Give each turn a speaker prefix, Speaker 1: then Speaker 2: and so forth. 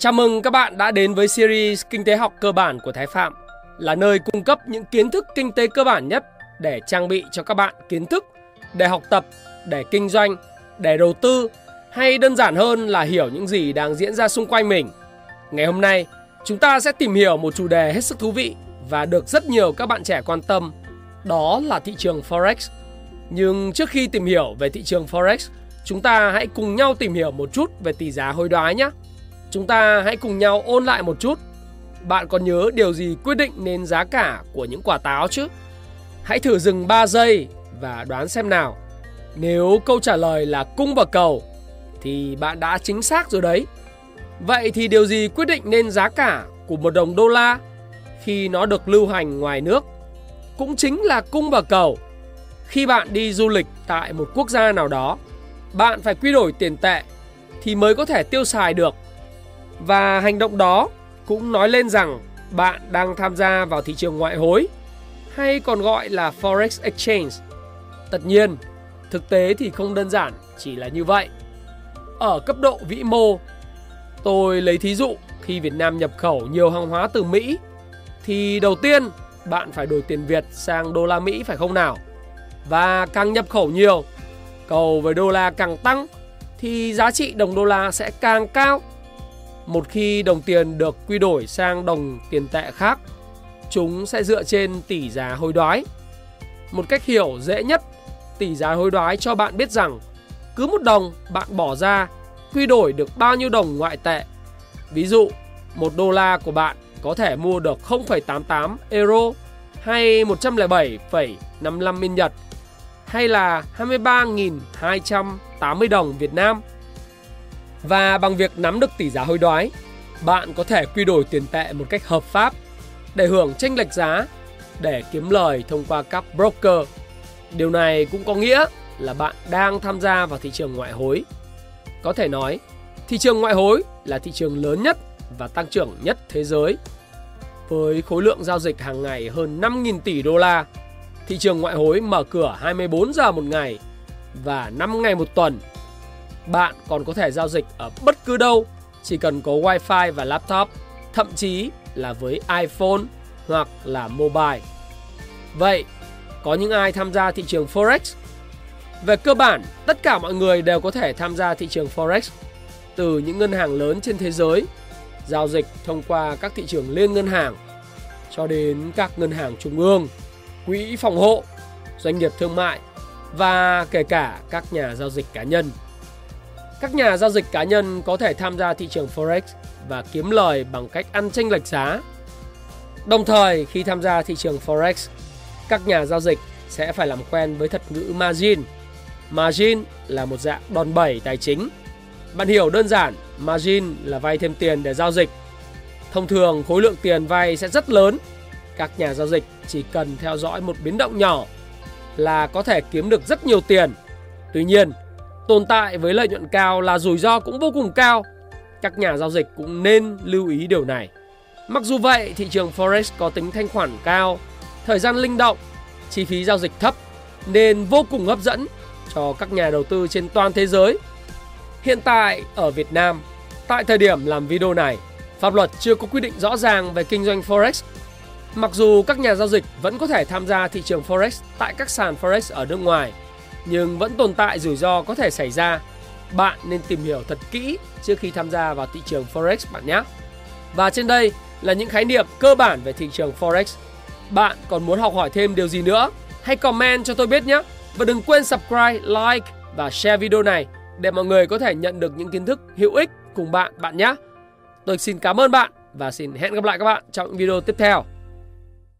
Speaker 1: Chào mừng các bạn đã đến với series Kinh tế học cơ bản của Thái Phạm, là nơi cung cấp những kiến thức kinh tế cơ bản nhất để trang bị cho các bạn kiến thức để học tập, để kinh doanh, để đầu tư hay đơn giản hơn là hiểu những gì đang diễn ra xung quanh mình. Ngày hôm nay, chúng ta sẽ tìm hiểu một chủ đề hết sức thú vị và được rất nhiều các bạn trẻ quan tâm, đó là thị trường Forex. Nhưng trước khi tìm hiểu về thị trường Forex, chúng ta hãy cùng nhau tìm hiểu một chút về tỷ giá hối đoái nhé. Chúng ta hãy cùng nhau ôn lại một chút. Bạn còn nhớ điều gì quyết định nên giá cả của những quả táo chứ? Hãy thử dừng 3 giây và đoán xem nào. Nếu câu trả lời là cung và cầu thì bạn đã chính xác rồi đấy. Vậy thì điều gì quyết định nên giá cả của một đồng đô la khi nó được lưu hành ngoài nước? Cũng chính là cung và cầu. Khi bạn đi du lịch tại một quốc gia nào đó, bạn phải quy đổi tiền tệ thì mới có thể tiêu xài được và hành động đó cũng nói lên rằng bạn đang tham gia vào thị trường ngoại hối hay còn gọi là forex exchange. Tất nhiên, thực tế thì không đơn giản chỉ là như vậy. Ở cấp độ vĩ mô, tôi lấy thí dụ khi Việt Nam nhập khẩu nhiều hàng hóa từ Mỹ thì đầu tiên bạn phải đổi tiền Việt sang đô la Mỹ phải không nào? Và càng nhập khẩu nhiều, cầu với đô la càng tăng thì giá trị đồng đô la sẽ càng cao một khi đồng tiền được quy đổi sang đồng tiền tệ khác, chúng sẽ dựa trên tỷ giá hối đoái. Một cách hiểu dễ nhất, tỷ giá hối đoái cho bạn biết rằng cứ một đồng bạn bỏ ra quy đổi được bao nhiêu đồng ngoại tệ. Ví dụ, một đô la của bạn có thể mua được 0,88 euro hay 107,55 yên Nhật hay là 23.280 đồng Việt Nam và bằng việc nắm được tỷ giá hối đoái, bạn có thể quy đổi tiền tệ một cách hợp pháp để hưởng tranh lệch giá để kiếm lời thông qua các broker. Điều này cũng có nghĩa là bạn đang tham gia vào thị trường ngoại hối. Có thể nói, thị trường ngoại hối là thị trường lớn nhất và tăng trưởng nhất thế giới. Với khối lượng giao dịch hàng ngày hơn 5.000 tỷ đô la, thị trường ngoại hối mở cửa 24 giờ một ngày và 5 ngày một tuần bạn còn có thể giao dịch ở bất cứ đâu, chỉ cần có wifi và laptop, thậm chí là với iPhone hoặc là mobile. Vậy, có những ai tham gia thị trường Forex? Về cơ bản, tất cả mọi người đều có thể tham gia thị trường Forex, từ những ngân hàng lớn trên thế giới, giao dịch thông qua các thị trường liên ngân hàng, cho đến các ngân hàng trung ương, quỹ phòng hộ, doanh nghiệp thương mại và kể cả các nhà giao dịch cá nhân. Các nhà giao dịch cá nhân có thể tham gia thị trường Forex và kiếm lời bằng cách ăn chênh lệch giá. Đồng thời khi tham gia thị trường Forex, các nhà giao dịch sẽ phải làm quen với thuật ngữ margin. Margin là một dạng đòn bẩy tài chính. Bạn hiểu đơn giản, margin là vay thêm tiền để giao dịch. Thông thường khối lượng tiền vay sẽ rất lớn. Các nhà giao dịch chỉ cần theo dõi một biến động nhỏ là có thể kiếm được rất nhiều tiền. Tuy nhiên, Tồn tại với lợi nhuận cao là rủi ro cũng vô cùng cao. Các nhà giao dịch cũng nên lưu ý điều này. Mặc dù vậy, thị trường Forex có tính thanh khoản cao, thời gian linh động, chi phí giao dịch thấp nên vô cùng hấp dẫn cho các nhà đầu tư trên toàn thế giới. Hiện tại ở Việt Nam, tại thời điểm làm video này, pháp luật chưa có quy định rõ ràng về kinh doanh Forex. Mặc dù các nhà giao dịch vẫn có thể tham gia thị trường Forex tại các sàn Forex ở nước ngoài, nhưng vẫn tồn tại rủi ro có thể xảy ra. Bạn nên tìm hiểu thật kỹ trước khi tham gia vào thị trường Forex bạn nhé. Và trên đây là những khái niệm cơ bản về thị trường Forex. Bạn còn muốn học hỏi thêm điều gì nữa? Hãy comment cho tôi biết nhé. Và đừng quên subscribe, like và share video này để mọi người có thể nhận được những kiến thức hữu ích cùng bạn bạn nhé. Tôi xin cảm ơn bạn và xin hẹn gặp lại các bạn trong video tiếp theo.